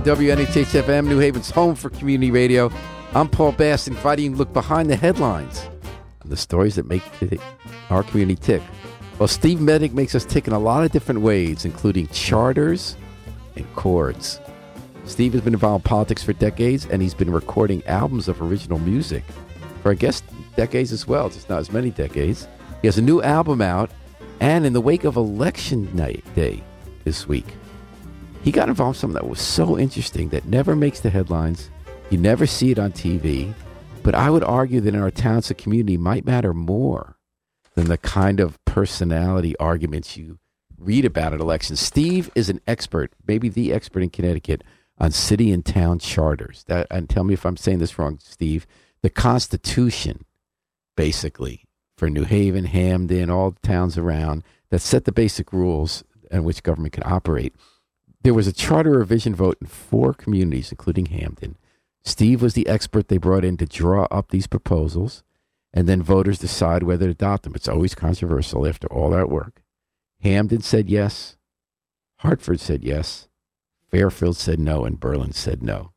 Haven on WNHH FM, New Haven's home for community radio. I'm Paul Bass, inviting you to look behind the headlines the stories that make our community tick. Well, Steve Mednick makes us tick in a lot of different ways, including charters and chords. Steve has been involved in politics for decades, and he's been recording albums of original music for, I guess, decades as well, just not as many decades. He has a new album out, and in the wake of election night day this week, he got involved in something that was so interesting that never makes the headlines. You never see it on TV. But I would argue that in our towns, the community might matter more than the kind of personality arguments you read about at elections. Steve is an expert, maybe the expert in Connecticut, on city and town charters. That, and tell me if I'm saying this wrong, Steve. The Constitution, basically, for New Haven, Hamden, all the towns around, that set the basic rules in which government can operate there was a charter revision vote in four communities, including Hamden. Steve was the expert they brought in to draw up these proposals, and then voters decide whether to adopt them. It's always controversial after all that work. Hamden said yes, Hartford said yes, Fairfield said no, and Berlin said no.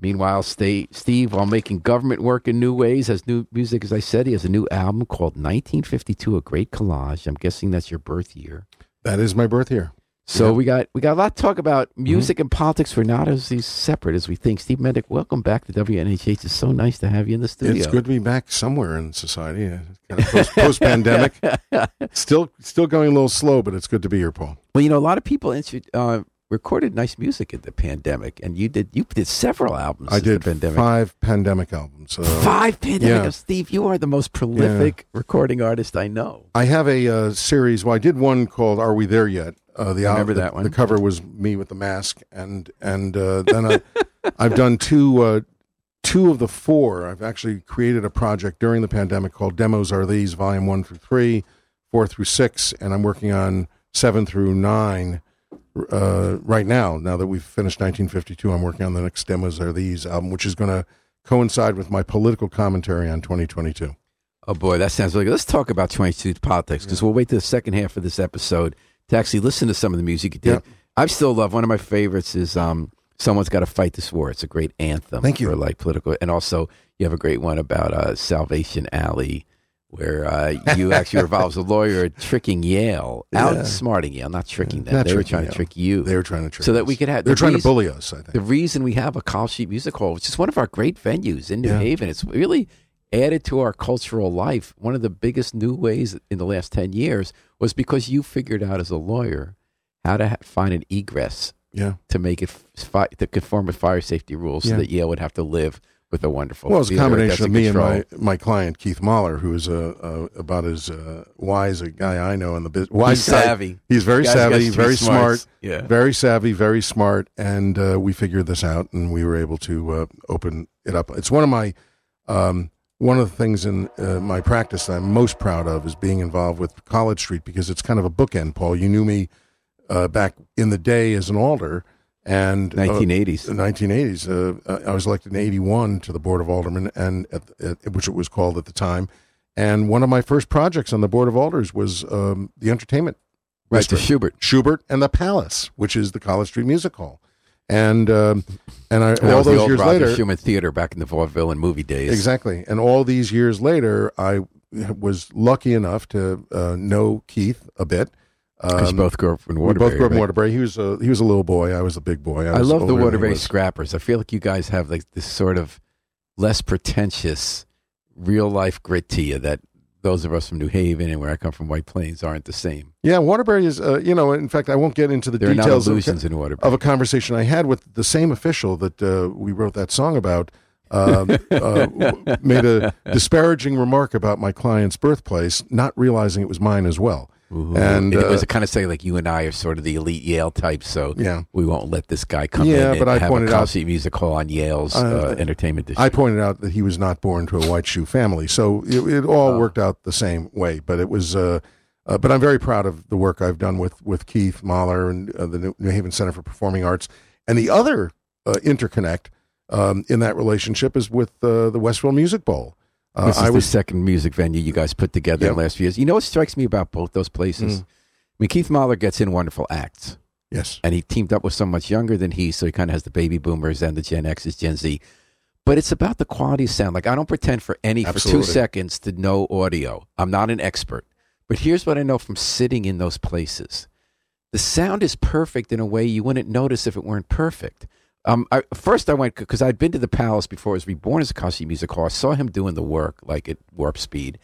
Meanwhile, Steve, while making government work in new ways, has new music. As I said, he has a new album called 1952, A Great Collage. I'm guessing that's your birth year. That is my birth year. So yeah. we got we got a lot to talk about. Mm-hmm. Music mm-hmm. and politics were not as separate as we think. Steve Mednick, welcome back to WNHH. It's so nice to have you in the studio. It's good to be back somewhere in society, kind of post, post pandemic. still still going a little slow, but it's good to be here, Paul. Well, you know, a lot of people uh, recorded nice music in the pandemic, and you did you did several albums. I did pandemic. five pandemic albums. Uh, five pandemic. Yeah. Steve, you are the most prolific yeah. recording artist I know. I have a uh, series. Well, I did one called "Are We There Yet." Uh, the remember the, that one. The cover was me with the mask, and and uh, then I, I've done two uh, two of the four. I've actually created a project during the pandemic called "Demos Are These," Volume One through Three, Four through Six, and I'm working on seven through nine uh, right now. Now that we've finished 1952, I'm working on the next "Demos Are These" album, which is going to coincide with my political commentary on 2022. Oh boy, that sounds really good. Let's talk about 22 politics because yeah. we'll wait to the second half of this episode to actually listen to some of the music you did. Yep. I still love one of my favorites is um, "Someone's Got to Fight This War." It's a great anthem. Thank you. For like political, and also you have a great one about uh, Salvation Alley, where uh, you actually revolves a lawyer tricking Yale, yeah. outsmarting Yale, not tricking them. Not they were trying Yale. to trick you. They were trying to trick. So us. that we could have. They're the trying reason, to bully us. I think the reason we have a College Street Music Hall, which is one of our great venues in New yeah. Haven, it's really added to our cultural life. One of the biggest new ways in the last ten years was because you figured out as a lawyer how to ha- find an egress yeah. to make it fi- to conform with fire safety rules yeah. so that Yale would have to live with a wonderful. Well, it's a combination of me control. and my, my client Keith Mahler, who is a, a about as uh, wise a guy I know in the business. Wise he's savvy. He's very savvy, very smart. Yeah. very savvy, very smart, and uh, we figured this out, and we were able to uh, open it up. It's one of my. Um, one of the things in uh, my practice that I'm most proud of is being involved with College Street because it's kind of a bookend. Paul, you knew me uh, back in the day as an alder. And 1980s, uh, 1980s. Uh, I was elected in 81 to the board of aldermen, and at, at, which it was called at the time. And one of my first projects on the board of alders was um, the entertainment, right? The Shubert, Shubert, and the Palace, which is the College Street Music Hall. And um, and I, all those years Roger later, Sherman Theater back in the vaudeville and movie days. Exactly. And all these years later, I was lucky enough to uh, know Keith a bit because um, both grew up in Waterbury. We both grew up in Waterbury. He was a he was a little boy. I was a big boy. I, I love the Waterbury Scrappers. I feel like you guys have like this sort of less pretentious, real life grit to you that those of us from New Haven and where I come from, White Plains, aren't the same. Yeah, Waterbury is. Uh, you know, in fact, I won't get into the there details of, of a conversation I had with the same official that uh, we wrote that song about. Um, uh, made a disparaging remark about my client's birthplace, not realizing it was mine as well. Ooh. And, it was uh, kind of saying like you and I are sort of the elite Yale types, so yeah. we won't let this guy come yeah, in but I pointed a out, music hall on Yale's uh, uh, entertainment district. I pointed out that he was not born to a white shoe family, so it, it all oh. worked out the same way. But it was, uh, uh, but I'm very proud of the work I've done with with Keith Mahler and uh, the New Haven Center for Performing Arts, and the other interconnect um, in that relationship is with the Westville Music Bowl. Uh, this is I was, the second music venue you guys put together in the last few years. You know what strikes me about both those places? Mm. I mean, Keith Mahler gets in wonderful acts. Yes. and he teamed up with someone much younger than he, so he kind of has the baby boomers and the Gen X's, Gen Z. But it's about the quality of sound. Like I don't pretend for any for two seconds to know audio. I'm not an expert, but here's what I know from sitting in those places: the sound is perfect in a way you wouldn't notice if it weren't perfect. Um, I, first I went because I'd been to the Palace before. I was reborn as a Kashi Music Hall. I saw him doing the work like at warp speed,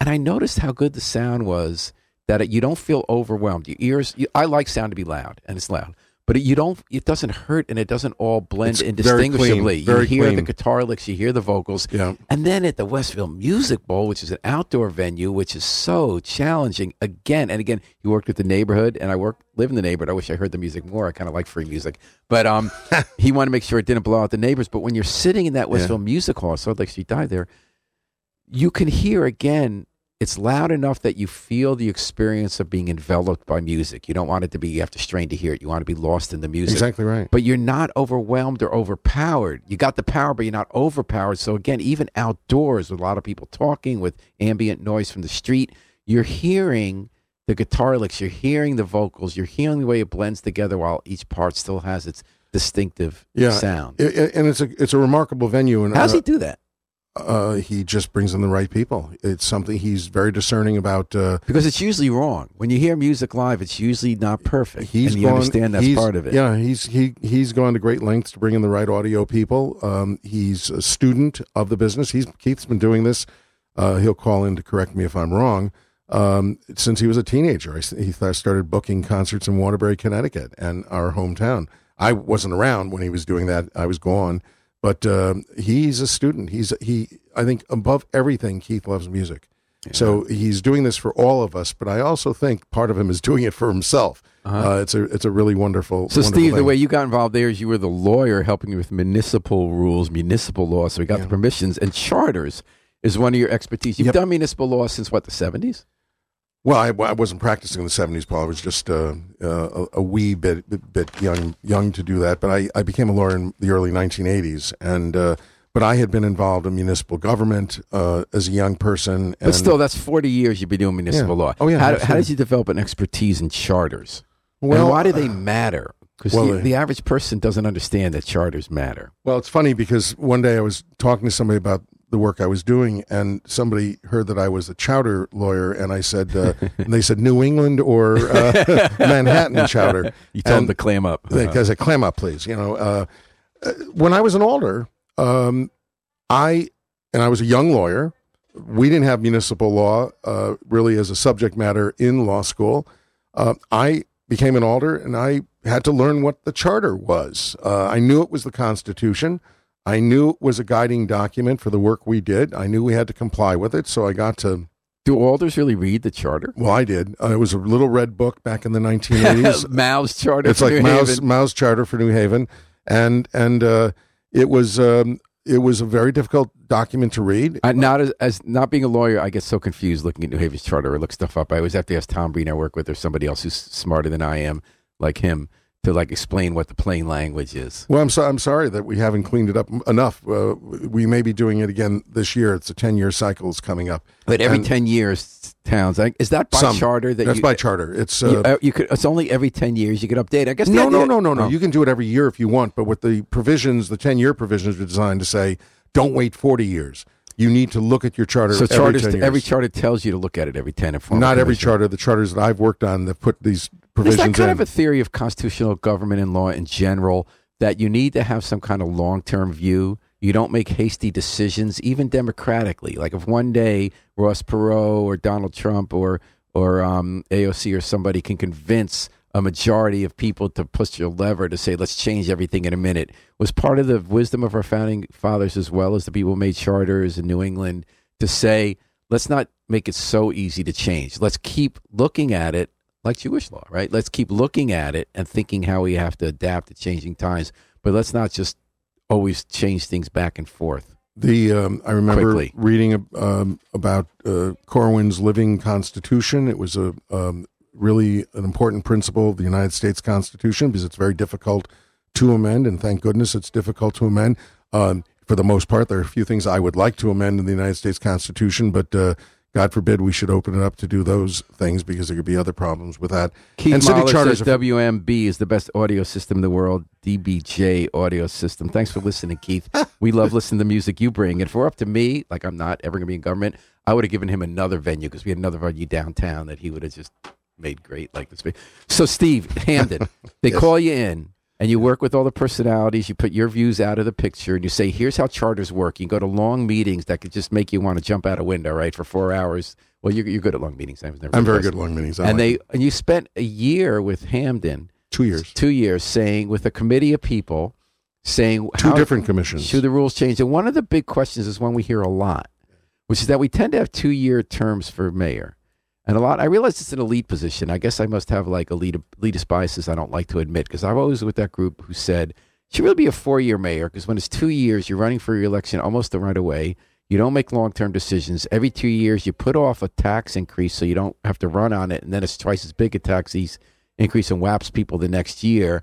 and I noticed how good the sound was. That it, you don't feel overwhelmed. Your ears. You, I like sound to be loud, and it's loud, but it, you don't. It doesn't hurt, and it doesn't all blend It's very clean, indistinguishably. very you hear the guitar licks, you hear the vocals, Yeah. and then at the Westville Music Bowl, which is an outdoor venue, which is so challenging again and again. You worked with the neighborhood, and I work live in the neighborhood. I wish I heard the music more. I kind of like free music, but um, he wanted to make sure it didn't blow out the neighbors. But when you're sitting in that Westville Music Hall, Salt Lake Street Dive there, you can hear again. It's loud enough that you feel the experience of being enveloped by music. You don't want it to be. You have to strain to hear it. You want to be lost in the music Exactly right. but you're not overwhelmed or overpowered. You got the power, but you're not overpowered. So again, even outdoors with a lot of people talking with ambient noise from the street, you're hearing the guitar licks, you're hearing the vocals, you're hearing the way it blends together while each part still has its distinctive Yeah. sound. I- I- and it's a it's a remarkable venue. And How does uh, he do that? Uh, he just brings in the right people. It's something he's very discerning about. Uh, Because it's usually wrong. When you hear music live, it's usually not perfect. he's and you gone, understand that's he's- part of it. Yeah, he's he he's gone to great lengths to bring in the right audio people. Um, he's a student of the business. He's Keith's been doing this. Uh, he'll call in to correct me if I'm wrong. Um, since he was a teenager, I he started booking concerts in Waterbury, Connecticut, and our hometown. I wasn't around when he was doing that. I was gone, but um, he's a student. He's he. I think above everything, Keith loves music. So he's doing this for all of us, but I also think part of him is doing it for himself. uh it's a it's a really wonderful. So, wonderful Steve, the way you got involved there is you were the lawyer helping with municipal rules, municipal law. So, we got the permissions and charters is one of your expertise. You've Yep. done municipal law since what the seventies? Well, I, I wasn't practicing in the seventies, Paul. I was just uh, uh, a, wee bit, bit bit young young to do that. But I, I became a lawyer in the early nineteen eighties, and uh, but I had been involved in municipal government uh, as a young person. But still, that's forty years you've been doing municipal Yeah. law. Oh, yeah, How, how did you develop an expertise in charters? well, and why do they matter? Because well, the, uh, the average person doesn't understand that charters matter. Well, it's funny because one day I was talking to somebody about the work I was doing, and somebody heard that I was a chowder lawyer, and I said, uh, and they said New England or uh, Manhattan chowder. You told And them to clam up. Because I clam up, please. You know, uh, uh, when I was an alder, um, I and I was a young lawyer. We didn't have municipal law uh, really as a subject matter in law school. Uh, I became an alder, and I had to learn what the charter was. Uh, I knew it was the Constitution. I knew it was a guiding document for the work we did. I knew we had to comply with it, so I got to. Do alders really read the charter? Well, I did. Uh, it was a little red book back in the 1980s. Mao's charter. it's for like Mao's. Mao's charter for New Haven, and and uh, it was um, it was a very difficult document to read. I, not as, as not being a lawyer, I get so confused looking at New Haven's charter or look stuff up. I always have to ask Tom Breen I work with or somebody else who's smarter than I am, like him, to like explain what the plain language is. Well, I'm so, I'm sorry that we haven't cleaned it up enough. Uh, we may be doing it again this year. It's a ten year cycle is coming up. But every And ten years, towns is that by Some. charter that That's you, by charter. It's uh, you, uh, you could? It's only every ten years you could update. I guess. no, no, no, no, no. Oh. You can do it every year if you want, but with the provisions, the ten year provisions are designed to say, don't wait forty years. You need to look at your charter. So every charters, 10 every charter tells you to look at it every ten and a not every charter. The charters that I've worked on that put these Is provisions that kind in. of a theory of constitutional government and law in general that you need to have some kind of long term view? You don't make hasty decisions, even democratically. Like if one day Ross Perot or Donald Trump or or um, AOC or somebody can convince a majority of people to push your lever to say let's change everything in a minute was part of the wisdom of our founding fathers as well as the people who made charters in New England to say let's not make it so easy to change. Let's keep looking at it like Jewish law, right? Let's keep looking at it and thinking how we have to adapt to changing times, but let's not just always change things back and forth. The um, I remember Quickly. reading um, about uh, Corwin's Living Constitution. It was a um, really an important principle of the United States Constitution because it's very difficult to amend, and thank goodness it's difficult to amend. Um, for the most part, there are a few things I would like to amend in the United States Constitution, but uh, God forbid we should open it up to do those things because there could be other problems with that. Keith and city Mahler charters says are- WMB is the best audio system in the world. DBJ audio system. Thanks for listening, Keith. we love listening to the music you bring. And if we're up to me, like I'm not ever going to be in government, I would have given him another venue because we had another venue downtown that he would have just made great like this. So, Steve Hamden, they Yes. call you in and you work with all the personalities. You put your views out of the picture and you say, here's how charters work. You go to long meetings that could just make you want to jump out a window, right, for four hours. Well, you're, you're good at long meetings. I was never I'm very good at long meetings. I And like they it. and you spent a year with Hamden, two years, two years, saying with a committee of people, saying two how different commissions. should the rules change. And one of the big questions is one we hear a lot, which is that we tend to have two year terms for mayor. And a lot, I realize it's an elite position. I guess I must have like elite, elitist biases I don't like to admit because I've always with that group who said, should really be a four year mayor because when it's two years, you're running for re-election almost right away. You don't make long term decisions. Every two years, you put off a tax increase so you don't have to run on it. And then it's twice as big a tax increase and whaps people the next year.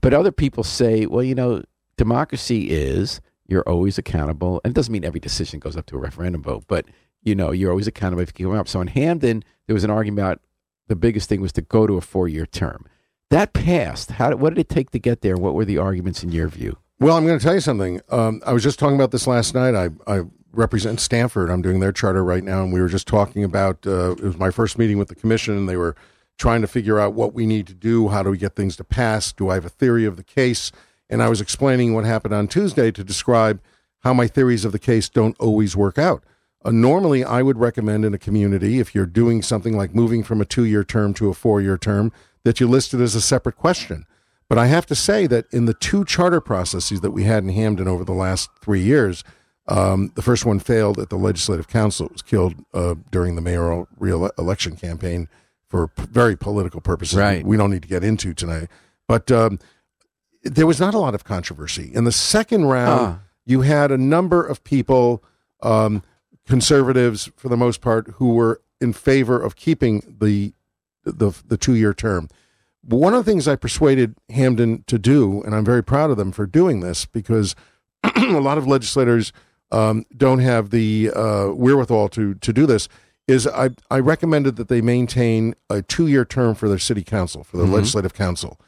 But other people say, well, you know, democracy is you're always accountable. And it doesn't mean every decision goes up to a referendum vote, but you know, you're always accountable if you come up. So in Hamden, there was an argument about the biggest thing was to go to a four year term. That passed. How did, what did it take to get there? What were the arguments in your view? Well, I'm going to tell you something. Um, I was just talking about this last night. I, I represent Stamford. I'm doing their charter right now, and we were just talking about. Uh, it was my first meeting with the commission, and they were trying to figure out what we need to do. How do we get things to pass? Do I have a theory of the case? And I was explaining what happened on Tuesday to describe how my theories of the case don't always work out. Uh, normally, I would recommend in a community, if you're doing something like moving from a two year term to a four year term, that you list it as a separate question. But I have to say that in the two charter processes that we had in Hamden over the last three years, um, the first one failed at the Legislative Council. It was killed uh, during the mayoral re-election campaign for p- very political purposes. Right. We don't need to get into tonight. But um, there was not a lot of controversy. In the second round, Ah. you had a number of people, um, conservatives for the most part, who were in favor of keeping the the, the two year term. But one of the things I persuaded Hamden to do, and I'm very proud of them for doing this, because a lot of legislators um, don't have the uh, wherewithal to to do this. Is I I recommended that they maintain a two year term for their city council for the Mhm. legislative council,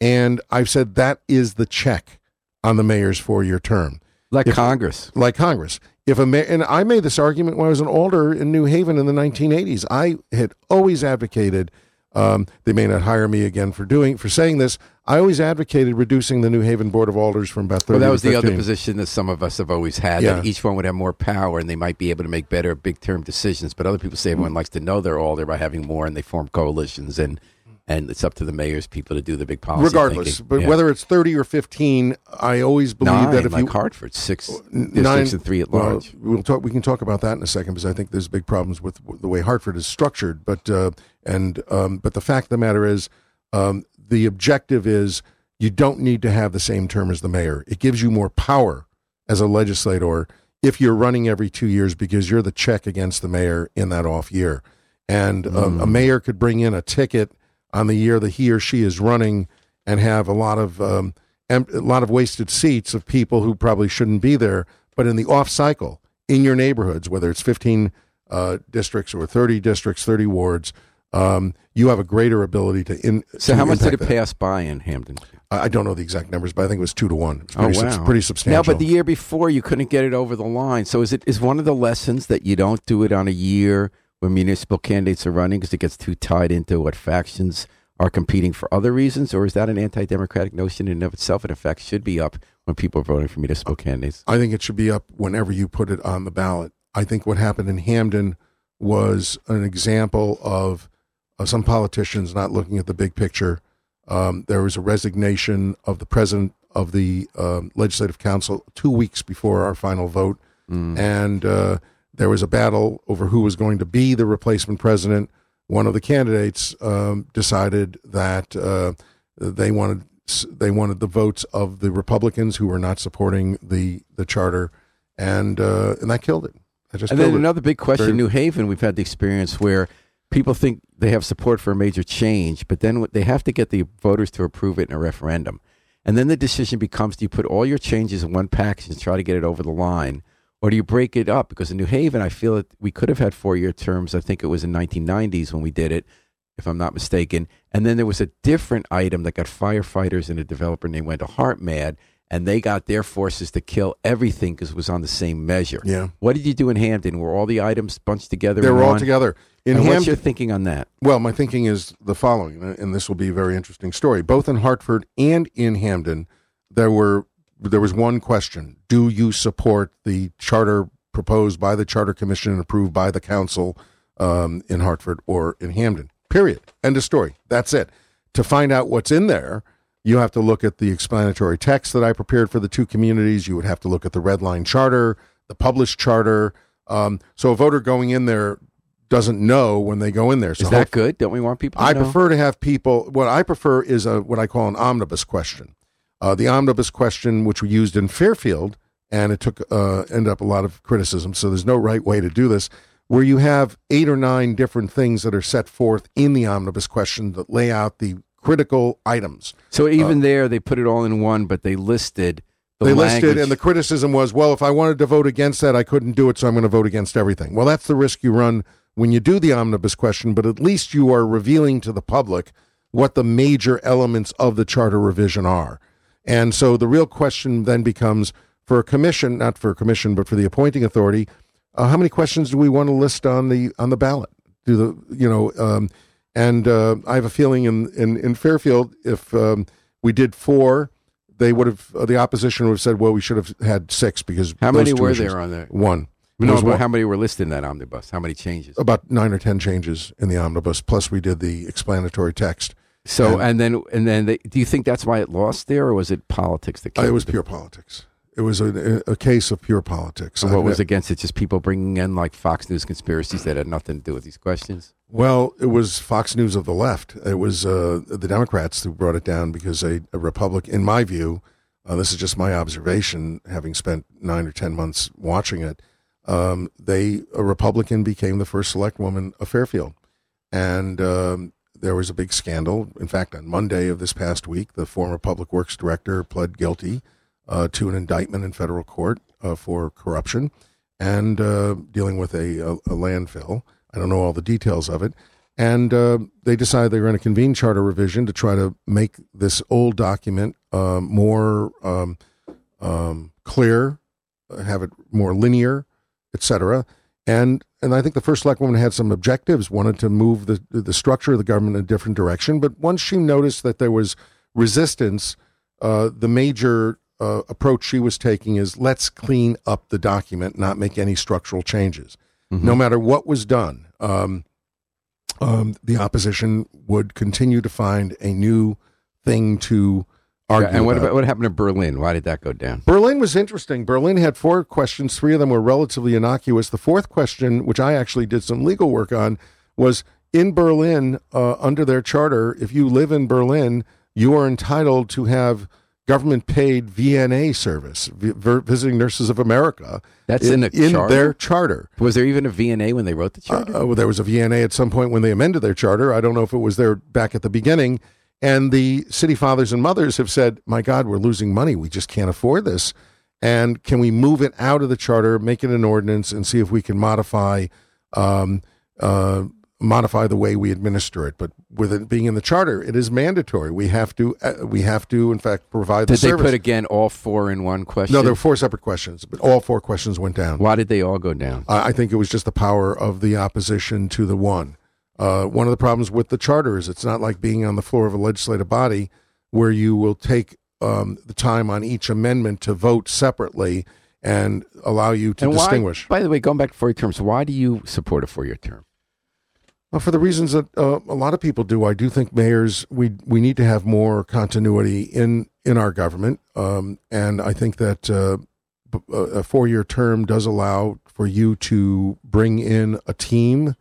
and I've said that is the check on the mayor's four year term Like If- Congress. like Congress. If a mayor, and I made this argument when I was an alder in New Haven in the 1980s. I had always advocated. Um, they may not hire me again for doing for saying this. I always advocated reducing the New Haven Board of Alders from about 30 Well, that was the other position that some of us have always had. Yeah. That each one would have more power, and they might be able to make better big term decisions. But other people say everyone likes to know they're older by having more, and they form coalitions, and and it's up to the mayor's people to do the big policy. Regardless, thinking. but Yeah. whether it's 30 or 15, I always believe nine, that if like you Hartford, six N- and three at well, large. we'll talk. We can talk about that in a second because I think there's big problems with the way Hartford is structured. But uh, and um, but the fact of the matter is, um, the objective is you don't need to have the same term as the mayor. It gives you more power as a legislator if you're running every two years because you're the check against the mayor in that off year. And um, a Mm. mayor could bring in a ticket on the year that he or she is running and have a lot of um, em- a lot of wasted seats of people who probably shouldn't be there. But in the off cycle, in your neighborhoods, whether it's 15 uh, districts or 30 districts, 30 wards, um, you have a greater ability to. In, So to how much did it that. pass by in Hamden? I I don't know the exact numbers, but I think it was two to one. It's Oh pretty, subs- wow, pretty substantial. Now, but the year before you couldn't get it over the line. So is it is one of the lessons that you don't do it on a year when municipal candidates are running because it gets too tied into what factions are competing for other reasons, or is that an anti-democratic notion in and of itself? In effect, should be up when people are voting for municipal candidates. I think it should be up whenever you put it on the ballot. I think what happened in Hamden was an example of, of some politicians not looking at the big picture. Um, there was a resignation of the president of the um, legislative council two weeks before our final vote, Mm. and uh, there was a battle over who was going to be the replacement president. One of the candidates um, decided that uh, they wanted they wanted the votes of the Republicans who were not supporting the the charter, and uh, and that killed it. That just And then it. another big question: Very- New Haven, we've had the experience where people think they have support for a major change, but then they have to get the voters to approve it in a referendum, and then the decision becomes: do you put all your changes in one package and try to get it over the line, or do you break it up? Because in New Haven, I feel that we could have had four year terms. I think it was in 1990s when we did it, if I'm not mistaken. And then there was a different item that got firefighters and a developer named Wendell Hart mad, and they got their forces to kill everything because it was on the same measure. Yeah. What did you do in Hamden? Were all the items bunched together? They were all one? together. In and what's your thinking on that? Well, my thinking is the following, and this will be a very interesting story. Both in Hartford and in Hamden, there were there was one question: Do you support the charter proposed by the Charter Commission and approved by the council um, in Hartford or in Hamden? Period. End of story. That's it. To find out what's in there, you have to look at the explanatory text that I prepared for the two communities. You would have to look at the red line charter, the published charter. Um, so a voter going in there doesn't know when they go in there. So Is that good? Don't we want people? To I know? prefer to have people. What I prefer is a what I call an omnibus question. Uh, the omnibus question, which we used in Fairfield, and it took uh, end up a lot of criticism. So there's no right way to do this. Where you have eight or nine different things that are set forth in the omnibus question that lay out the critical items. So even there, they put it all in one, but they listed the they language. listed, and the criticism was, well, if I wanted to vote against that, I couldn't do it, so I'm going to vote against everything. Well, that's the risk you run when you do the omnibus question, but at least you are revealing to the public what the major elements of the charter revision are. And so the real question then becomes for a commission, not for a commission, but for the appointing authority, uh, how many questions do we want to list on the on the ballot? Do the you know? Um, and uh, I have a feeling in in, in Fairfield, if um, we did four, they would have uh, the opposition would have said, well, we should have had six because How many were issues- there on there? One. No, but one- how many were listed in that omnibus? How many changes? about nine or ten changes in the omnibus. Plus, we did the explanatory text. So and- and then and then they, do you think that's why it lost there, or was it politics that Uh, killed it was pure politics. It was a, a case of pure politics. And what I've was against it? Just people bringing in like Fox News conspiracies that had nothing to do with these questions. Well, it was Fox News of the left. It was uh, the Democrats who brought it down because a, a Republican, in my view, uh, this is just my observation, having spent nine or ten months watching it. Um, they a Republican became the first select woman of Fairfield, and um, there was a big scandal. In fact, on Monday of this past week, the former public works director pled guilty uh, to an indictment in federal court uh, for corruption and uh, dealing with a, a, a landfill. I don't know all the details of it. And uh, they decided they were going to convene charter revision to try to make this old document uh, more um, um, clear, uh, have it more linear, etc. And and I think the first select woman had some objectives, wanted to move the the structure of the government in a different direction. But once she noticed that there was resistance, uh, the major uh, approach she was taking is let's clean up the document, not make any structural changes. No matter what was done, um, um, the opposition would continue to find a new thing to argue. Yeah, and what about. about what happened to Berlin? Why did that go down? Berlin was interesting. Berlin had four questions. Three of them were relatively innocuous. The fourth question, which I actually did some legal work on, was in Berlin, uh, under their charter, if you live in Berlin, you are entitled to have government paid VNA service, v- Visiting Nurses of America. That's in in charter? their charter. Was there even a VNA when they wrote the Uh, charter? uh, well, there was a VNA at some point when they amended their charter. I don't know if it was there back at the beginning. And the city fathers and mothers have said, "My God, we're losing money. We just can't afford this. And can we move it out of the charter, make it an ordinance, and see if we can modify um, uh, modify the way we administer it? But with it being in the charter, it is mandatory. We have to uh, we have to, in fact, provide the did they service. put again all four in one question? no, there were four separate questions, but all four questions went down. Why did they all go down? I think it was just the power of the opposition to the one. Uh, one of the problems with the charter is it's not like being on the floor of a legislative body where you will take um, the time on each amendment to vote separately and allow you to and distinguish. Why, by the way, going back to four-year terms, why do you support a four-year term? Well, for the reasons that uh, a lot of people do, I do think mayors we we need to have more continuity in in our government, um, and I think that uh, a four year term does allow for you to bring in a team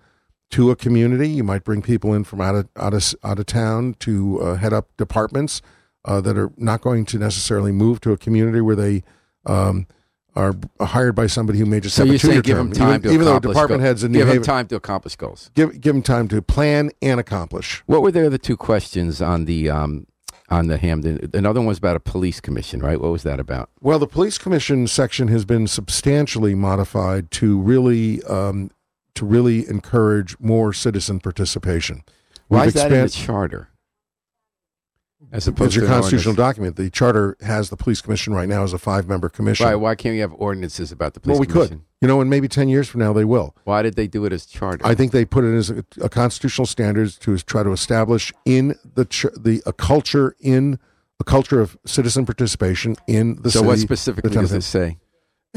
to a community. You might bring people in from out of out of out of town to uh, head up departments uh, that are not going to necessarily move to a community where they. Um, are hired by somebody who may just So have a two-year give term. them time even, to even though department goals. heads in New give Haven, them time to accomplish goals. give give them time to plan and accomplish. What were the other two questions on the um, on the Hamden. Another one was about a police commission, right? What was that about? Well, the police commission section has been substantially modified to really um, to really encourage more citizen participation. Why We've is that in the charter? As opposed It's your to constitutional document. The charter has the police commission right now as a five member commission. Right. Why can't we have ordinances about the police well, we commission? could. You know, and maybe ten years from now they will. Why did they do it as charter? I think they put it as a, a constitutional standards to try to establish in the ch- the a culture in a culture of citizen participation in the so city. what specifically does it say?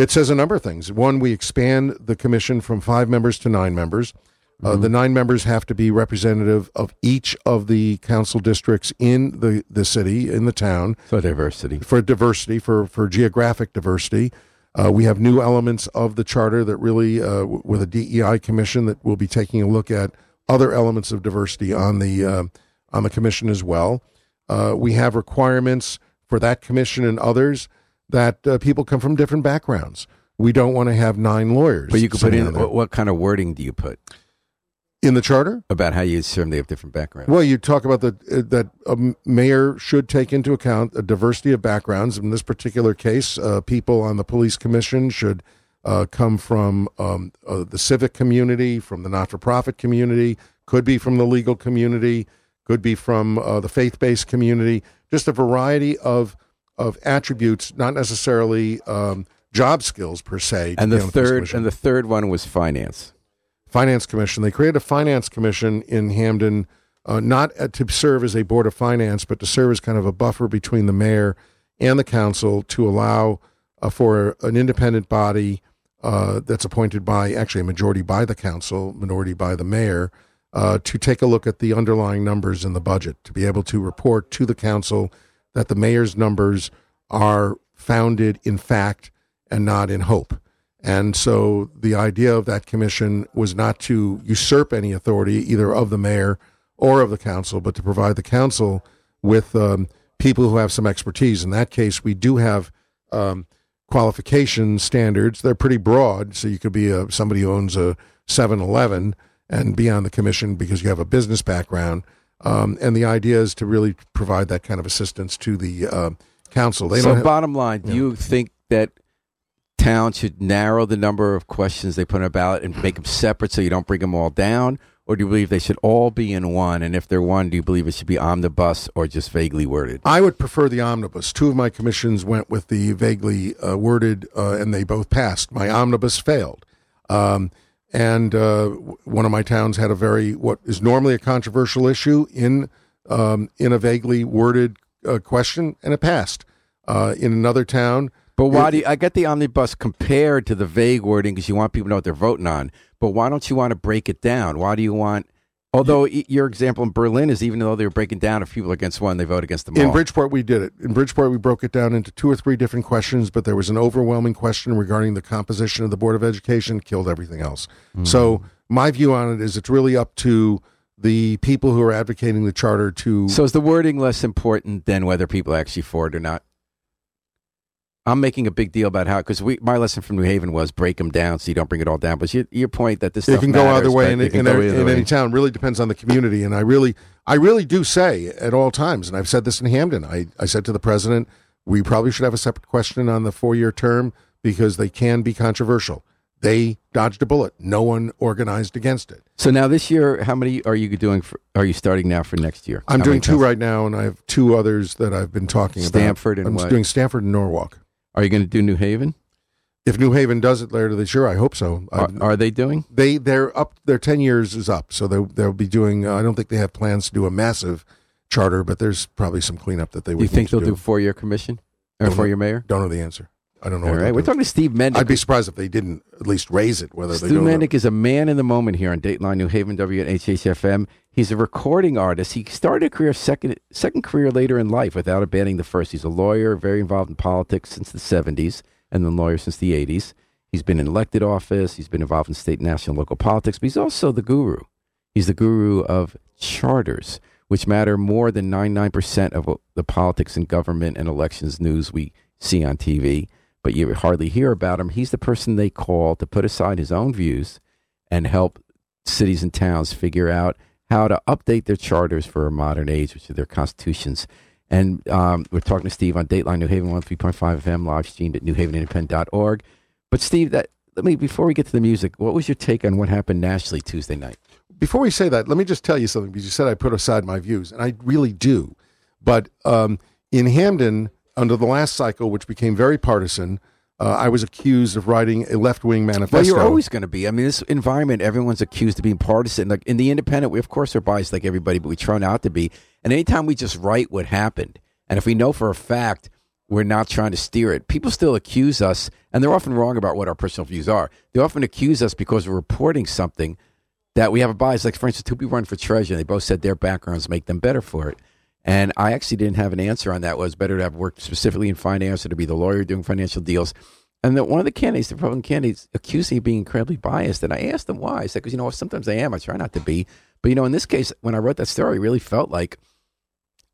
It says a number of things. One, we expand the commission from five members to nine members. Uh, Mm-hmm. the nine members have to be representative of each of the council districts in the, the city, in the town, So diversity. for diversity, for, for geographic diversity. Uh, we have new elements of the charter that really, uh, w- with a DEI commission, that will be taking a look at other elements of diversity on the uh, on the commission as well. Uh, we have requirements for that commission and others that uh, people come from different backgrounds. We don't want to have nine lawyers. But you could put in what, what kind of wording do you put in the charter. about how you assume they have different backgrounds? Well, you talk about the uh, that a mayor should take into account a diversity of backgrounds. In this particular case, uh, people on the police commission should uh, come from um, uh, the civic community, from the not-for-profit community, could be from the legal community, could be from uh, the faith-based community. Just a variety of of attributes, not necessarily um, job skills per se. and the third and the third one was finance. finance commission. They created a finance commission in Hamden, uh, not uh, to serve as a board of finance, but to serve as kind of a buffer between the mayor and the council to allow uh, for an independent body uh, that's appointed by actually a majority by the council, minority by the mayor, uh, to take a look at the underlying numbers in the budget, to be able to report to the council that the mayor's numbers are founded in fact and not in hope. And so the idea of that commission was not to usurp any authority either of the mayor or of the council, but to provide the council with um, people who have some expertise. In that case, we do have um, qualification standards. They're pretty broad, so you could be a, somebody who owns a 7-Eleven and be on the commission because you have a business background. Um, and the idea is to really provide that kind of assistance to the uh, council. They so have, bottom line, do Yeah. you think that towns should narrow the number of questions they put on a ballot and make them separate so you don't bring them all down? Or do you believe they should all be in one? And if they're one, do you believe it should be omnibus or just vaguely worded? I would prefer the omnibus. Two of my commissions went with the vaguely uh, worded, uh, and they both passed. My omnibus failed. Um, and uh, one of my towns had a very, what is normally a controversial issue in, um, in a vaguely worded uh, question, and it passed. Uh, in another town, But why do you, I get the omnibus compared to the vague wording because you want people to know what they're voting on? But why don't you want to break it down? Why do you want? Although your example in Berlin is even though they were breaking down, if people are against one, they vote against them In all. Bridgeport, we did it. In Bridgeport, we broke it down into two or three different questions, but there was an overwhelming question regarding the composition of the Board of Education, killed everything else. Hmm. So, my view on it is it's really up to the people who are advocating the charter to. So is the wording less important than whether people are actually for it or not? I'm making a big deal about how because we my lesson from New Haven was break them down so you don't bring it all down. But your, your point that this it stuff can go either way, in, it can in, go either in way. any town. Really depends on the community, and I really, I really do say at all times, and I've said this in Hamden. I, I said to the president, we probably should have a separate question on the four-year term because they can be controversial. They dodged a bullet. No one organized against it. So now this year, how many are you doing? For, are you starting now for next year? I'm How doing two right now, and I have two others that I've been talking Stamford about. and I'm what? doing Stamford and Norwalk. Are you going to do New Haven? If New Haven does it later this year, I hope so. Are, are they doing? they they're up. Their ten years is up, so they they'll be doing. Uh, I don't think they have plans to do a massive charter, but there's probably some cleanup that they would Do you think they'll do four year commission or four year mayor? Don't know the answer. I don't know. All right, we're talking to Steve Mednick. I'd be surprised if they didn't at least raise it. Whether they Stu. Mednick is a man in the moment here on Dateline New Haven WNHH FM. He's a recording artist. He started a career second second career later in life without abandoning the first. He's a lawyer, very involved in politics since the 70s, and then lawyer since the 80s. He's been in elected office. He's been involved in state, national, local politics, but he's also the guru. He's the guru of charters, which matter more than 99% of the politics and government and elections news we see on TV, but you hardly hear about him. He's the person they call to put aside his own views and help cities and towns figure out how to update their charters for a modern age, which are their constitutions. And um, we're talking to Steve on Dateline New Haven 103.5 FM, live streamed at newhavenindependent.org. But Steve, that let me before we get to the music, what was your take on what happened nationally Tuesday night? Before we say that, let me just tell you something because you said I put aside my views, and I really do. But um, in Hamden, under the last cycle, which became very partisan, uh, I was accused of writing a left wing manifesto. Well, you're always going to be. I mean, this environment, everyone's accused of being partisan. Like in the independent, we of course are biased like everybody, but we try not to be. And anytime we just write what happened, and if we know for a fact we're not trying to steer it, people still accuse us, and they're often wrong about what our personal views are. They often accuse us because we're reporting something that we have a bias. Like, for instance, two people run for treasurer, and they both said their backgrounds make them better for it. And I actually didn't have an answer on that. It was better to have worked specifically in finance or to be the lawyer doing financial deals. And that one of the candidates, the Republican candidates, accused me of being incredibly biased. And I asked them why. I said, because, you know, sometimes I am. I try not to be. But, you know, in this case, when I wrote that story, it really felt like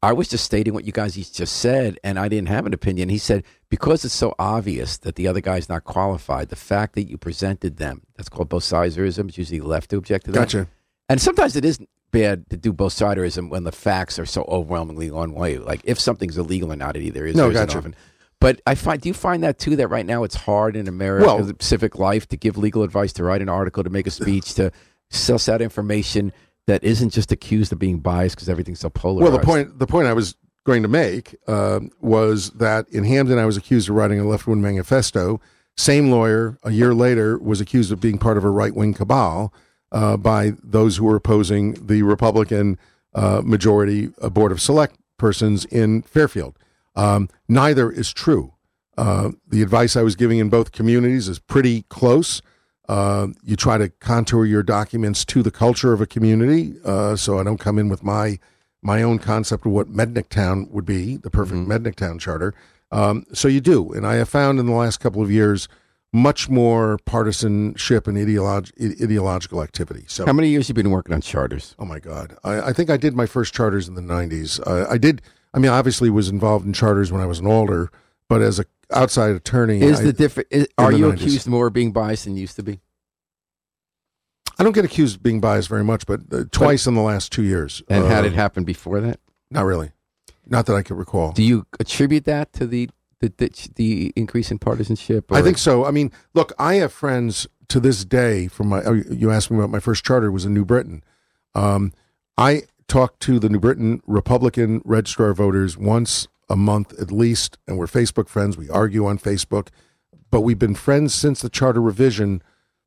I was just stating what you guys just said, and I didn't have an opinion. He said, because it's so obvious that the other guy's not qualified, the fact that you presented them, that's called both siderism. It's usually left to object to that. Gotcha. And sometimes it is bad to do both siderism when the facts are so overwhelmingly one way. Like if something's illegal or not, it either is No, or isn't gotcha. often. But I find, do you find that too? That right now it's hard in America, Well- civic life, to give legal advice, to write an article, to make a speech, to suss out information that isn't just accused of being biased because everything's so polarized. Well, the point the point I was going to make um, was that in Hamden, I was accused of writing a left wing manifesto. Same lawyer, a year later, was accused of being part of a right wing cabal uh, by those who were opposing the Republican uh, majority uh, board of select persons in Fairfield. Um, neither is true. Uh, the advice I was giving in both communities is pretty close. Uh, you try to contour your documents to the culture of a community, uh, so I don't come in with my my own concept of what Mednick Town would be, the perfect Mednick Town charter. Um, so you do, and I have found in the last couple of years much more partisanship and ideolog- ideological activity. So How many years you been working on charters? Oh my God! I, I think I did my first charters in the '90s. Uh, I did. I mean, obviously, was involved in charters when I was an alder, but as a outside attorney, Is I, the different? Are the you 90s. accused more of being biased than you used to be? I don't get accused of being biased very much, but uh, twice in the last two years. And uh, had it happened before that? Not really. Not that I can recall. Do you attribute that to the the the, the increase in partisanship? I think so. I mean, look, I have friends to this day from my. oh, You asked me about my first charter was in New Britain. Um, I talk to the New Britain Republican registrar voters once a month at least, and we're Facebook friends. We argue on Facebook, but we've been friends since the charter revision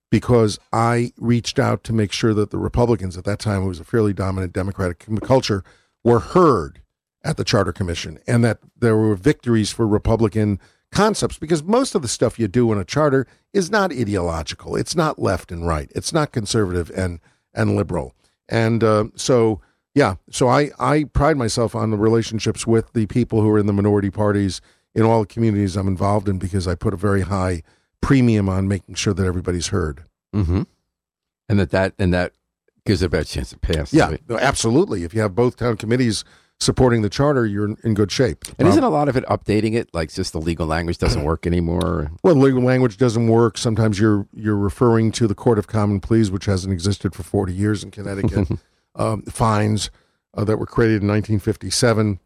because I reached out to make sure that the Republicans at that time, it was a fairly dominant Democratic culture, were heard at the Charter Commission and that there were victories for Republican concepts because most of the stuff you do in a charter is not ideological. It's not left and right. It's not conservative and and liberal. And uh, so yeah, so I I pride myself on the relationships with the people who are in the minority parties in all the communities I'm involved in because I put a very high premium on making sure that everybody's heard. Mhm. and that that and that gives it a better chance to pass. Yeah, right? absolutely. If you have both town committees supporting the charter, you're in, good shape. And Um, isn't a lot of it updating it? Like just the legal language doesn't work anymore. Well, legal language doesn't work. Sometimes you're you're referring to the Court of Common Pleas, which hasn't existed for 40 years in Connecticut. um, fines uh, that were created in 1957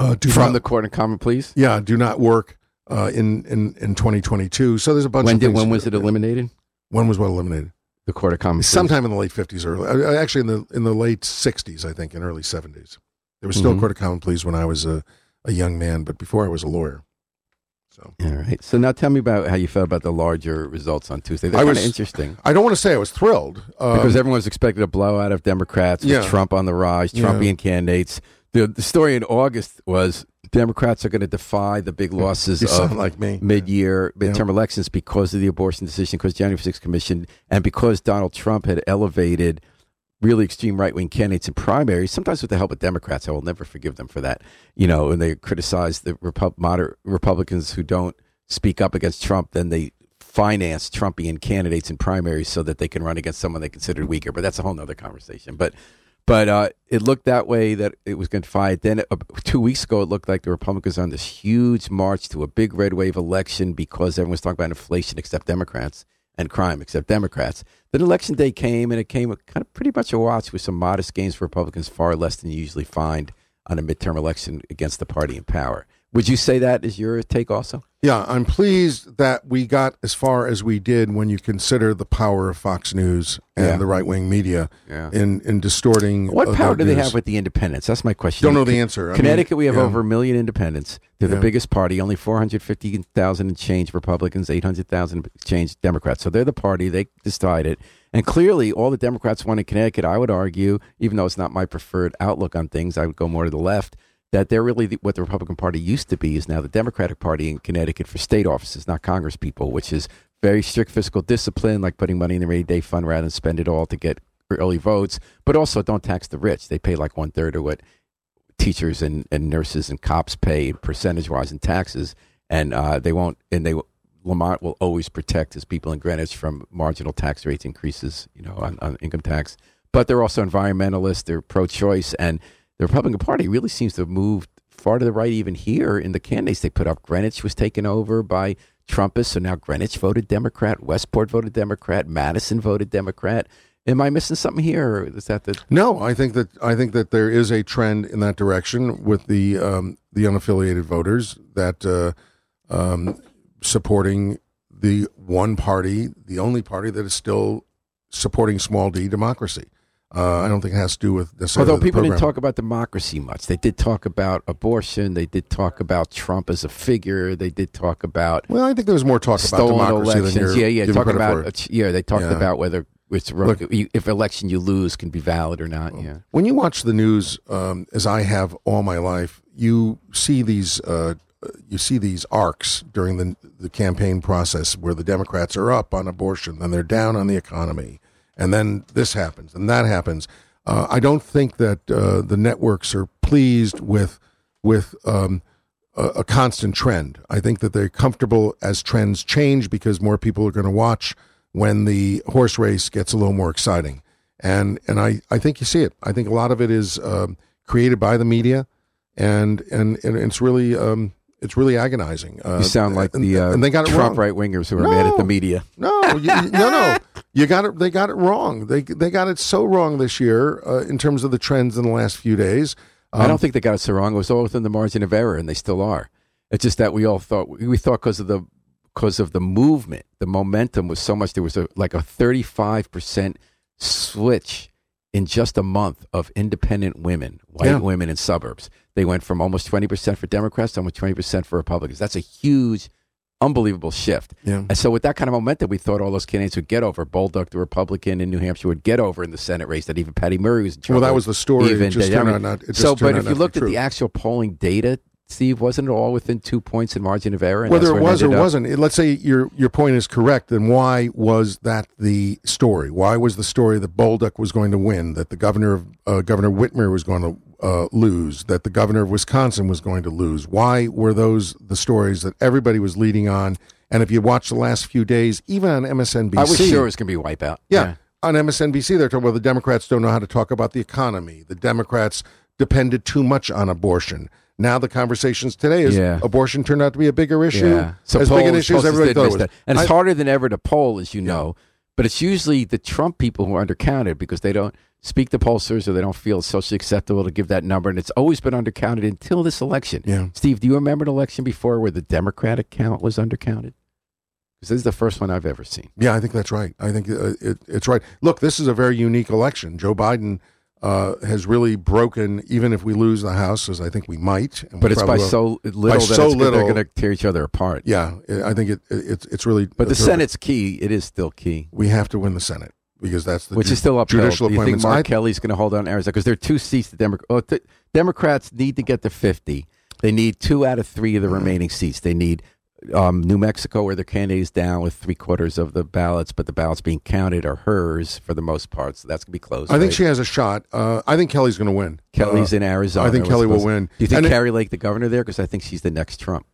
uh, From not, the Court of Common Pleas. yeah do not work uh, in, in in 2022. So there's a bunch When of did things. when was it eliminated? When was what eliminated? The Court of Common Pleas. Sometime in the late 50s, or uh, actually in the in the late 60s, I think, in early 70s. There was still Mhm. Court of Common Pleas when I was a, a young man, but before I was a lawyer. So All right. So now tell me about how you felt about the larger results on Tuesday. They're I kind was- interesting. I don't want to say I was thrilled um, because everyone was expecting a blowout of Democrats with Yeah. Trump on the rise, Yeah. Trumpian candidates. The, the story in August was Democrats are going to defy the big losses of like me. mid-year midterm elections because of the abortion decision, because January 6th commission, and because Donald Trump had elevated really extreme right-wing candidates in primaries, sometimes with the help of Democrats. I will never forgive them for that. You know, and they criticize the Repu- moderate Republicans who don't speak up against Trump, then they finance Trumpian candidates in primaries so that they can run against someone they considered weaker. But that's a whole nother conversation. But but uh, it looked that way that it was going to fight. Then uh, two weeks ago, it looked like the Republicans on this huge march to a big red wave election because everyone's talking about inflation except Democrats and crime except Democrats. Then election day came, and it came kind of pretty much a watch with some modest gains for Republicans, far less than you usually find on a midterm election against the party in power. Would you say that is your take also? Yeah, I'm pleased that we got as far as we did when you consider the power of Fox News and Yeah. the right wing media Yeah. in in distorting. What power do they have with the independents? That's my question. Don't know the answer. I mean, Connecticut, we have yeah. over a million independents. They're the biggest party. Only four hundred fifty thousand and change Republicans, eight hundred thousand change Democrats. So they're the party. They decide it. And clearly, all the Democrats want in Connecticut. I would argue, even though it's not my preferred outlook on things, I would go more to the left. That they're really the, what the Republican Party used to be is now the Democratic Party in Connecticut for state offices, not Congress people, which is very strict fiscal discipline, like putting money in the rainy day fund rather than spend it all to get early votes. But also, don't tax the rich. They pay like one third of what teachers and, and nurses and cops pay percentage wise in taxes, and uh, they won't. And they Lamont will always protect his people in Greenwich from marginal tax rates increases, you know, on, on income tax. But they're also environmentalists. They're pro-choice, and the Republican Party really seems to have moved far to the right. Even here in the candidates they put up, Greenwich was taken over by Trumpists, so now Greenwich voted Democrat, Westport voted Democrat, Madison voted Democrat. Am I missing something here? Or is that the No, I think that I think that there is a trend in that direction with the um, the unaffiliated voters that uh, um, supporting the one party, the only party that is still supporting small d democracy. Uh, I don't think it has to do with necessarily Although the people didn't talk about democracy much, they did talk about abortion. They did talk about Trump as a figure. They did talk about Well, I think there was more talk about democracy elections. than you're yeah, yeah. Talk about yeah. They talked Yeah. about whether it's Look- if election you lose can be valid or not. Yeah. When you watch the news, um, as I have all my life, you see these uh, you see these arcs during the the campaign process where the Democrats are up on abortion, then they're down on the economy, and then this happens and that happens. Uh, I don't think that uh, the networks are pleased with with um, a, a constant trend. I think that they're comfortable as trends change because more people are going to watch when the horse race gets a little more exciting. And and I, I think you see it. I think a lot of it is um, created by the media, and and, and it's really um, it's really agonizing. Uh, You sound like and, the uh, and they got it Trump right wingers who are mad at the media. No, you, no, no. You got it. They got it wrong. They they got it so wrong this year uh, in terms of the trends in the last few days. I Um, don't think they got it so wrong. It was all within the margin of error, and they still are. It's just that we all thought we thought because of the because of the movement, the momentum was so much. There was a like a thirty five percent switch in just a month of independent women, white Yeah. women in suburbs. They went from almost twenty percent for Democrats to almost twenty percent for Republicans. That's a huge, unbelievable shift. Yeah. And so with that kind of momentum, we thought all those candidates would get over. Bolduc, the Republican in New Hampshire, would get over in the Senate race. That even Patty Murray was in. Well, that was the story. Even it just they- I mean, not. So, but if you looked at the actual polling data, Steve, wasn't it all within two points in margin of error? Whether it was or up? wasn't, let's say your your point is correct, then why was that the story? Why was the story that Bolduc was going to win, that the governor of uh, Governor Whitmer was going to uh, lose, that the governor of Wisconsin was going to lose? Why were those the stories that everybody was leading on? And if you watch the last few days, even on MSNBC, I was sure it was going to be a wipeout. yeah. On MSNBC, they're talking about the Democrats don't know how to talk about the economy. The Democrats depended too much on abortion. Now the conversations today is Yeah. abortion turned out to be a bigger issue, Yeah. So as big an issue as everybody thought it was. And it's I- harder than ever to poll, as you know. But it's usually the Trump people who are undercounted because they don't speak to pollsters or they don't feel socially acceptable to give that number. And it's always been undercounted until this election. Yeah. Steve, do you remember an election before where the Democratic count was undercounted? Because this is the first one I've ever seen. Yeah, I think that's right. I think uh, it, it's right. Look, this is a very unique election. Joe Biden uh, has really broken, even if we lose the House, as I think we might. and we But it's by will. so little By that so it's, little. they're going to tear each other apart. Yeah, I think it, it's it's really. But the terrific. Senate's key. It is still key. we have to win the Senate because that's the which ju- is still upheld. judicial Do you think. Mark I- Kelly's going to hold on to Arizona? Because there are two seats. The Demo- oh, th- Democrats need to get to 50. They need two out of three of the remaining seats. They need um, New Mexico, where their candidate is down with three quarters of the ballots, but the ballots being counted are hers for the most part. So that's going to be close. I think she has a shot. Uh, I think Kelly's going to win. Kelly's Uh, in Arizona. I think Kelly will win. Do you think And Kari Lake, the governor there? Because I think she's the next Trump.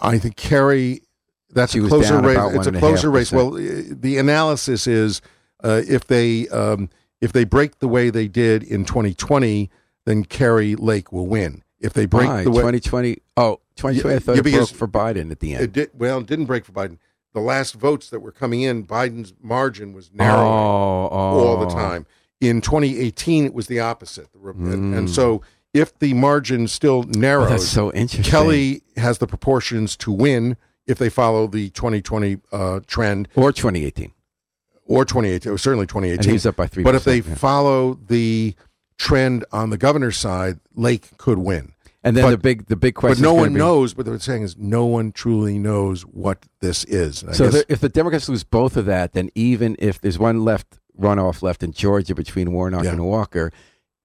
I- think Kari. That's a closer race. It's a 1.5%. closer race. Well, the analysis is uh, if they um, if they break the way they did in 2020, then Kari Lake will win. If they break Why? the way 2020. Oh, 2020. I thought yeah, it broke for Biden at the end. it did, well, it didn't break for Biden. The last votes that were coming in, Biden's margin was narrowing oh, oh. all the time. In 2018, it was the opposite. Rep- and, and Mm. so if the margin still narrows, Oh, that's so interesting. Kelly has the proportions to win if they follow the 2020 uh, trend or 2018, or 2018, or certainly and 2018. he's up by three. But if they yeah. follow the trend on the governor's side, Lake could win. and then but- the big the big question. But no one be- knows. What they're saying is no one truly knows what this is. I So guess- if the Democrats lose both of that, then even if there's one left runoff left in Georgia between Warnock Yeah. and Walker,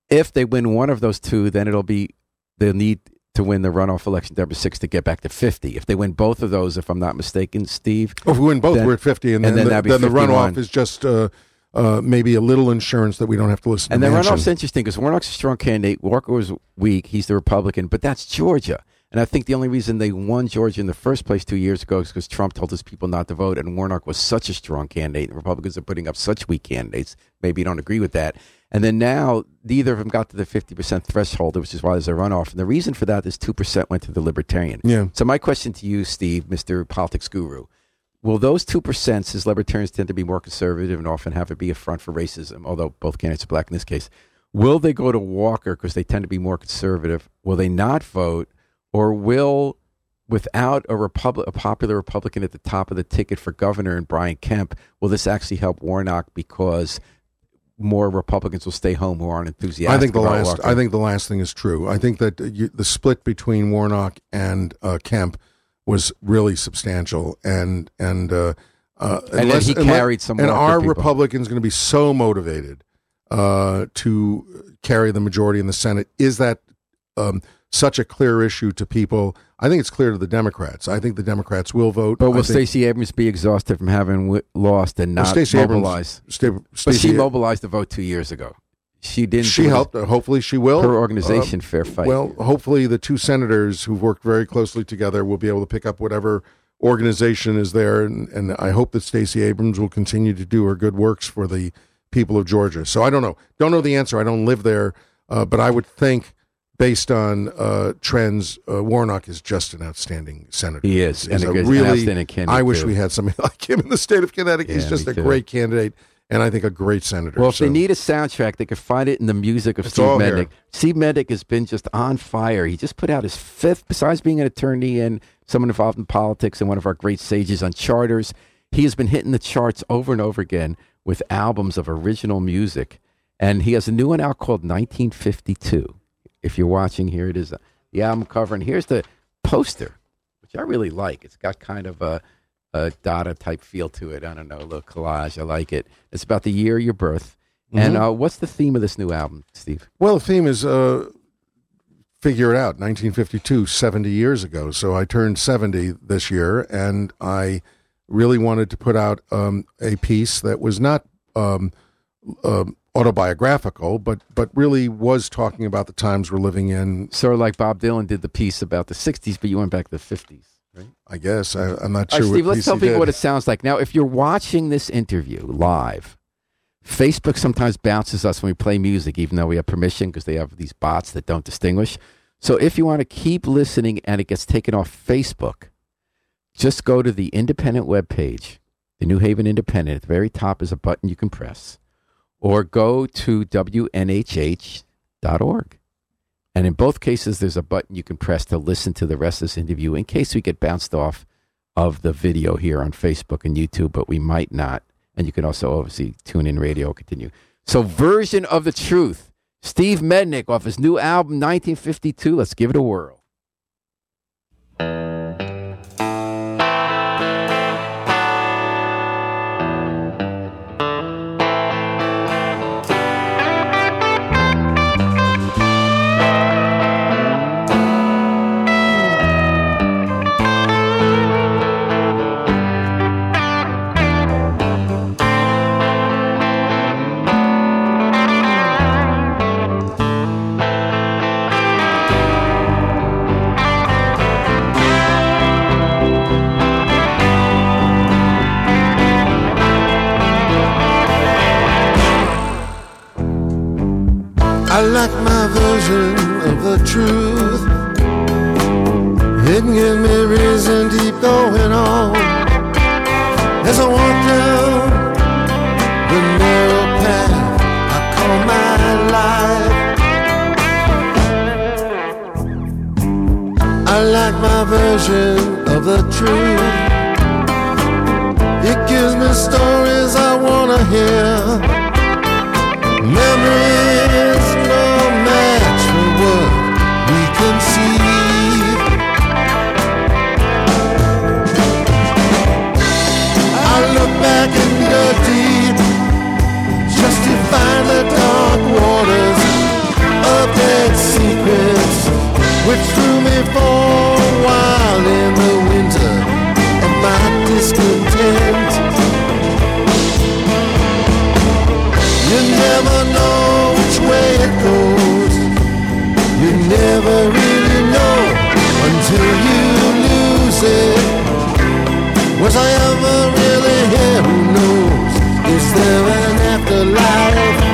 if they win one of those two, then it'll be they'll need to win the runoff election number six to get back to 50. If they win both of those, if I'm not mistaken, Steve, Oh, if we win both, Then- we're at 50, and, and then, then the, then the runoff is just uh, uh, maybe a little insurance that we don't have to listen And to. then Manchin. runoff's interesting because Warnock's a strong candidate. Walker was weak. He's the Republican, but that's Georgia. And I think the only reason they won Georgia in the first place two years ago is because Trump told his people not to vote, and Warnock was such a strong candidate, and Republicans are putting up such weak candidates. Maybe you don't agree with that. And then now, neither of them got to the 50% threshold, which is why there's a runoff. And the reason for that is 2% went to the Libertarian. Yeah. So, my question to you, Steve, Mr. Politics Guru, will those 2%, since Libertarians tend to be more conservative and often have it be a front for racism, although both candidates are black in this case, will they go to Walker because they tend to be more conservative? Will they not vote? Or will, without a, Repub- a popular Republican at the top of the ticket for governor and Brian Kemp, will this actually help Warnock because more Republicans will stay home who aren't enthusiastic I think the about last. Walker? I think the last thing is true. I think that you, the split between Warnock and uh, Kemp was really substantial, and and uh, uh, then unless- he carried some And people. Republicans going to be so motivated uh, to carry the majority in the Senate? Is that um, such a clear issue to people? I think it's clear to the Democrats. I think the Democrats will vote. But will Stacey Abrams be exhausted from having w- lost and Well, not Stacey Abrams- mobilize? Sta- But she mobilized the vote two years ago. She didn't. She it- helped. Uh, hopefully, she will. her organization, Fair Fight. Well, hopefully, the two senators who've worked very closely together will be able to pick up whatever organization is there, and, and I hope that Stacey Abrams will continue to do her good works for the people of Georgia. So I don't know, don't know the answer. I don't live there, uh, but I would think, based on uh, trends, uh, Warnock is just an outstanding senator. he is, He's and a really- outstanding candidate. I wish too. we had somebody like him in the state of Connecticut. He's just a too. great candidate, and I think a great senator. Well, if they need a soundtrack, they could find it in the music of It's Steve all here. Mednick. Steve Mednick has been just on fire. He just put out his fifth, besides being an attorney and someone involved in politics and one of our great sages on charters, he has been hitting the charts over and over again with albums of original music. And he has a new one out called 1952. If you're watching, here it is, uh, the album cover. And here's the poster, which I really like. It's got kind of a, a Dada type feel to it. I don't know, a little collage. I like it. It's about the year of your birth. And Mm-hmm. uh, what's the theme of this new album, Steve? Well, the theme is uh, figure it out. 1952, 70 years ago. So I turned 70 this year, and I really wanted to put out um, a piece that was not um, um autobiographical, but but really was talking about the times we're living in. Sort of like Bob Dylan did the piece about the 60s, but you went back to the 50s. Right? I guess I, I'm not sure. right, Steve, let's piece tell people did. what it sounds like. Now, if you're watching this interview live, Facebook sometimes bounces us when we play music, even though we have permission because they have these bots that don't distinguish. So if you want to keep listening and it gets taken off Facebook, just go to the independent webpage, the New Haven Independent. At the very top is a button you can press, or go to WNHH.org. And in both cases, there's a button you can press to listen to the rest of this interview in case we get bounced off of the video here on Facebook and YouTube, but we might not. And you can also obviously tune in radio, continue. So, version of the truth. Steve Mednick off his new album, 1952. Let's give it a whirl. Like my version of the truth. It can give me reason to keep going on. As I walk down the narrow path I call my life. I like my version of the truth. It gives me stories I wanna hear. Memories which threw me for a while in the winter of my discontent. You never know which way it goes. You never really know until you lose it. Was I ever really here? Who knows? Is there an afterlife?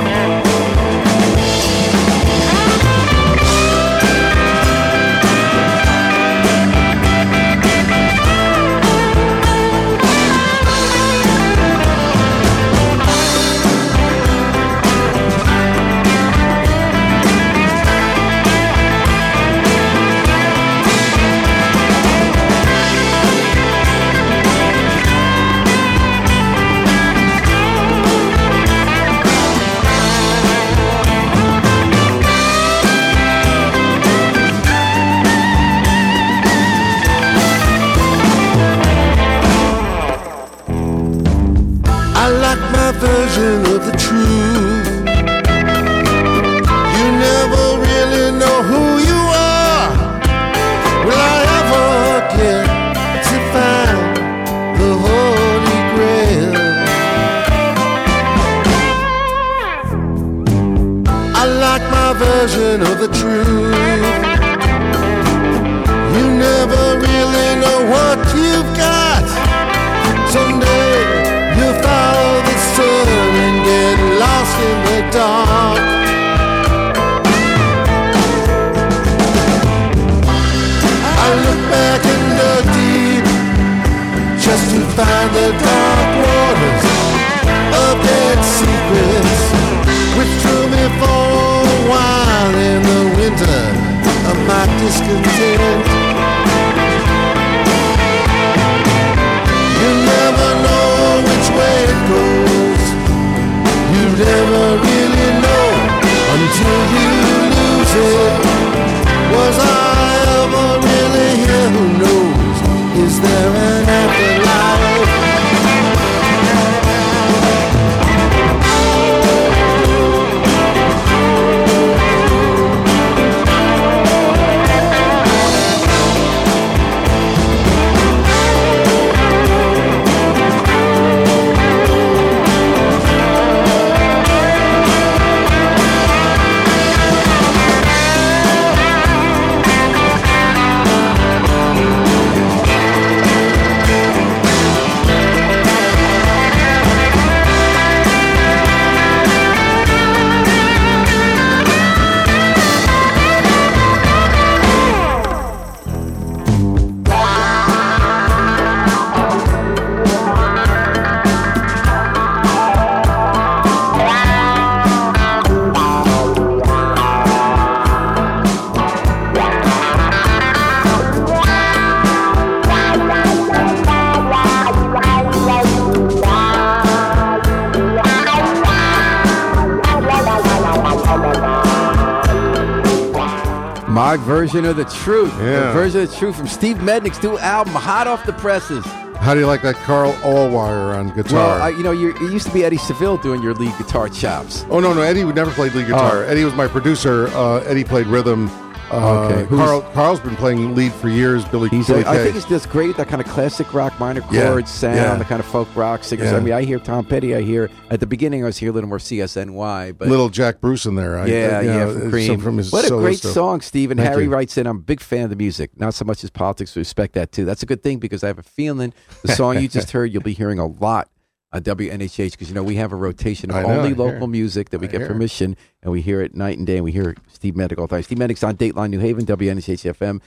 The truth. Yeah. The version of the truth from Steve Mednick's new album, hot off the presses. How do you like that Carl Allwire on guitar? Well, I, you know, you're, it used to be Eddie Seville doing your lead guitar chops. oh no, no, Eddie would never played lead guitar. Oh. Eddie was my producer. Uh, Eddie played rhythm. Uh, Okay, who's- Carl Carl's been playing lead for years. Billy, He's, Billy a, I think he's just great. That kind of classic rock, minor Yeah, chords sound, yeah. the kind of folk rock singers. Yeah. I mean, I hear Tom Petty. I hear at the beginning, I was here a little more CSNY, but little Jack Bruce in there. I, yeah, yeah, know, from Cream. from his what a great stuff. song, Steve. And Thank Harry you. writes in, I'm a big fan of the music, not so much his politics. We respect that too. That's a good thing because I have a feeling the song you just heard, you'll be hearing a lot on WNHH because you know we have a rotation of know, only local music that we I get hear. permission, and we hear it night and day. And we hear Steve Mednick all the time. Steve Mednick's on Dateline New Haven, WNHH FM.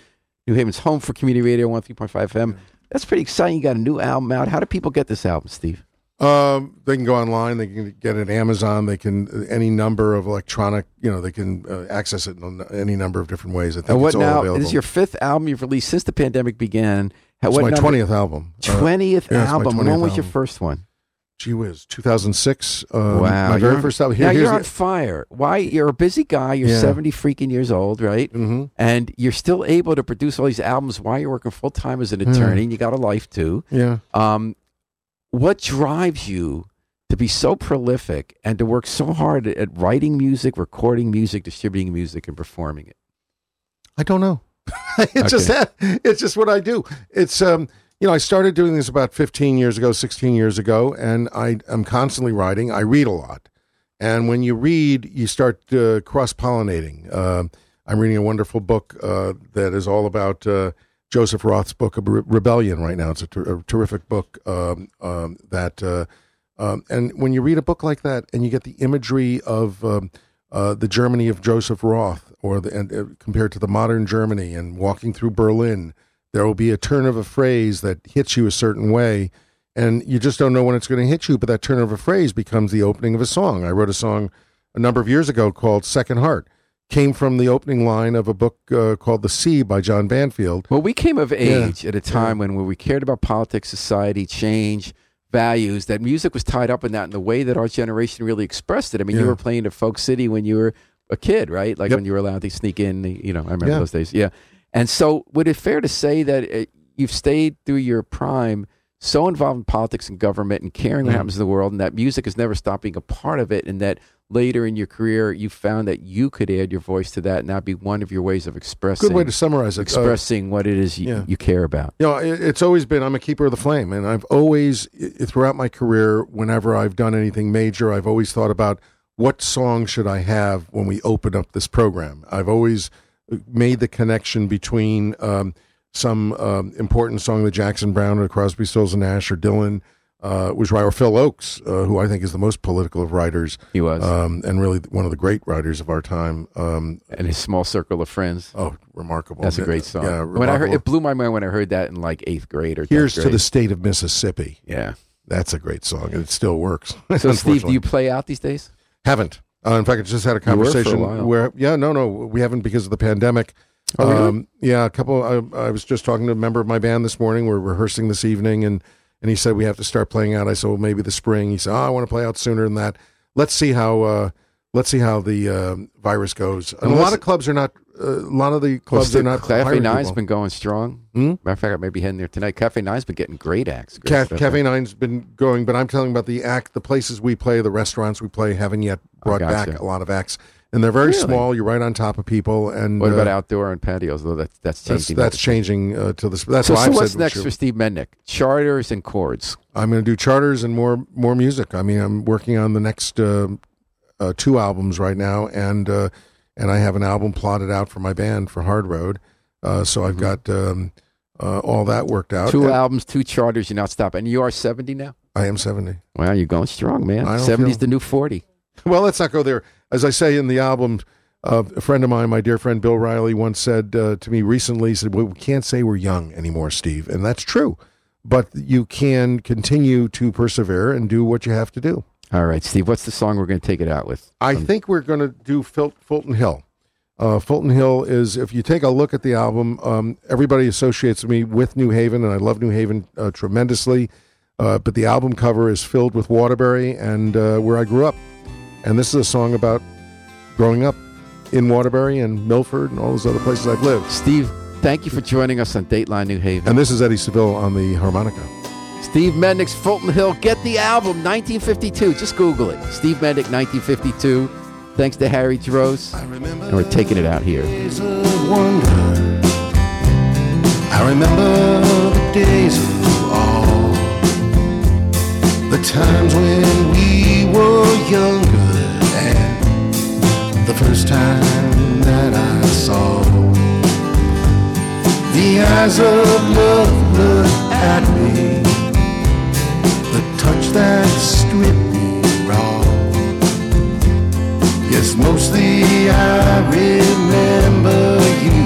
New Haven's home for community radio, 103.5 FM. That's pretty exciting. You got a new album out. How do people get this album, Steve? Um, they can go online. They can get it at Amazon. They can any number of electronic. You know, they can uh, access it in any number of different ways. I think And what it's now? available. This is your fifth album you've released since the pandemic began. How- It's what my twentieth album. Uh, 20th yeah, it's album. 20th when was your first one? Gee whiz, two thousand six. Um, wow, my very first album. Here, now you're on the, fire. Why? You're a busy guy. You're Yeah. 70 freaking years old, right? Mhm. And you're still able to produce all these albums while you're working full time as an attorney. and You got a life too. Yeah. Um, what drives you to be so prolific and to work so hard at, at writing music, recording music, distributing music, and performing it? I don't know. it's just that. It's just what I do. It's um, you know, I started doing this about 15 years ago, 16 years ago, and I am constantly writing. I read a lot, and when you read, you start uh, cross pollinating. Uh, I'm reading a wonderful book uh, that is all about uh, Joseph Roth's book of Re- Rebellion right now. It's a, ter- a terrific book um, um, that. Uh, um, and when you read a book like that, and you get the imagery of um, uh, the Germany of Joseph Roth, or the, and, compared to the modern Germany, and walking through Berlin, there will be a turn of a phrase that hits you a certain way, and you just don't know when it's going to hit you. But that turn of a phrase becomes the opening of a song. I wrote a song a number of years ago called Second Heart. Came from the opening line of a book uh, called The Sea by John Banville. Well, we came of Yeah. age at a time when, when we cared about politics, society, change, values, that music was tied up in that and the way that our generation really expressed it. I mean, you were playing at Folk City when you were a kid, right? Like Yep. when you were allowed to sneak in, you know, I remember Yeah. those days. Yeah. And so, would it fair to say that uh, you've stayed through your prime so involved in politics and government and caring what Mhm. happens in the world, and that music has never stopped being a part of it, and that later in your career you found that you could add your voice to that, and that'd be one of your ways of expressing Good way to summarize it. Uh, expressing what it is you, yeah. you care about. You know, it, it's always been I'm a keeper of the flame, and I've always throughout my career, whenever I've done anything major, I've always thought about what song should I have when we open up this program. I've always uh, made the connection between um, some um, important song that Jackson Browne or Crosby, Stills and Nash or Dylan uh, was right, or Phil Ochs, uh, who I think is the most political of writers, He was, um, and really one of the great writers of our time. Um, and his small circle of friends. oh, remarkable! That's a great song. Yeah, when I heard it, blew my mind when I heard that in like eighth grade or. 10th Here's to the state of Mississippi. Yeah. That's a great song, and it still works. So, Steve, do you play out these days? haven't? Uh, in fact, I just had a You were for a conversation while. where, yeah, no, no, we haven't because of the pandemic. Oh, really? um, yeah, a couple. I, I was just talking to a member of my band this morning. We're rehearsing this evening, and and he said we have to start playing out. I said, well, maybe the spring. He said, oh, I want to play out sooner than that. Let's see how. Uh, let's see how the uh, virus goes. And a lot of clubs are not. Uh, a lot of the clubs Well, are not. Cafe Nine's people. been going strong. Hmm? Matter of fact, I may be heading there tonight. Cafe Nine's been getting great acts. Ca- Cafe Nine's been going, but I'm telling about the act, the places we play, the restaurants we play haven't yet brought gotcha. back a lot of acts, and they're very Really? small. You're right on top of people, and What about uh, outdoor and patios? Though that's that's That's changing. that's changing uh, to this. That's so, what so what's said. next for Steve Mednick? Charters and chords. I'm going to do charters and more more music. I mean, I'm working on the next uh, uh, two albums right now, and uh, and I have an album plotted out for my band for Hard Road. Uh, so I've got um, uh, all that worked out. Mm-hmm. Two And albums, two charters. You're not stopping. And you are 70 now. I am 70. Wow, you're going strong, man. I don't 70's feel- the new 40. Well, let's not go there. As I say in the album, uh, a friend of mine, my dear friend Bill Riley, once said uh, to me recently, he said, well, we can't say we're young anymore, Steve. And that's true. But you can continue to persevere and do what you have to do. All right, Steve. What's the song we're going to take it out with? I think we're going to do Ful- Fulton Hill. Uh, Fulton Hill is, if you take a look at the album, um, everybody associates me with New Haven, and I love New Haven uh, tremendously. Uh, but the album cover is filled with Waterbury and uh, where I grew up. And this is a song about growing up in Waterbury and Milford and all those other places I've lived. Steve, thank you for joining us on Dateline New Haven. And this is Eddie Seville on the harmonica. Steve Mednick's Fulton Hill. Get the album, 1952. Just Google it. Steve Mendick, 1952. Thanks to Harry Droz. And we're taking it out here. days of wonder. I remember the days of awe. The times when we were younger and the first time that I saw the eyes of love look at me. The touch that stripped me raw. Yes, mostly I remember you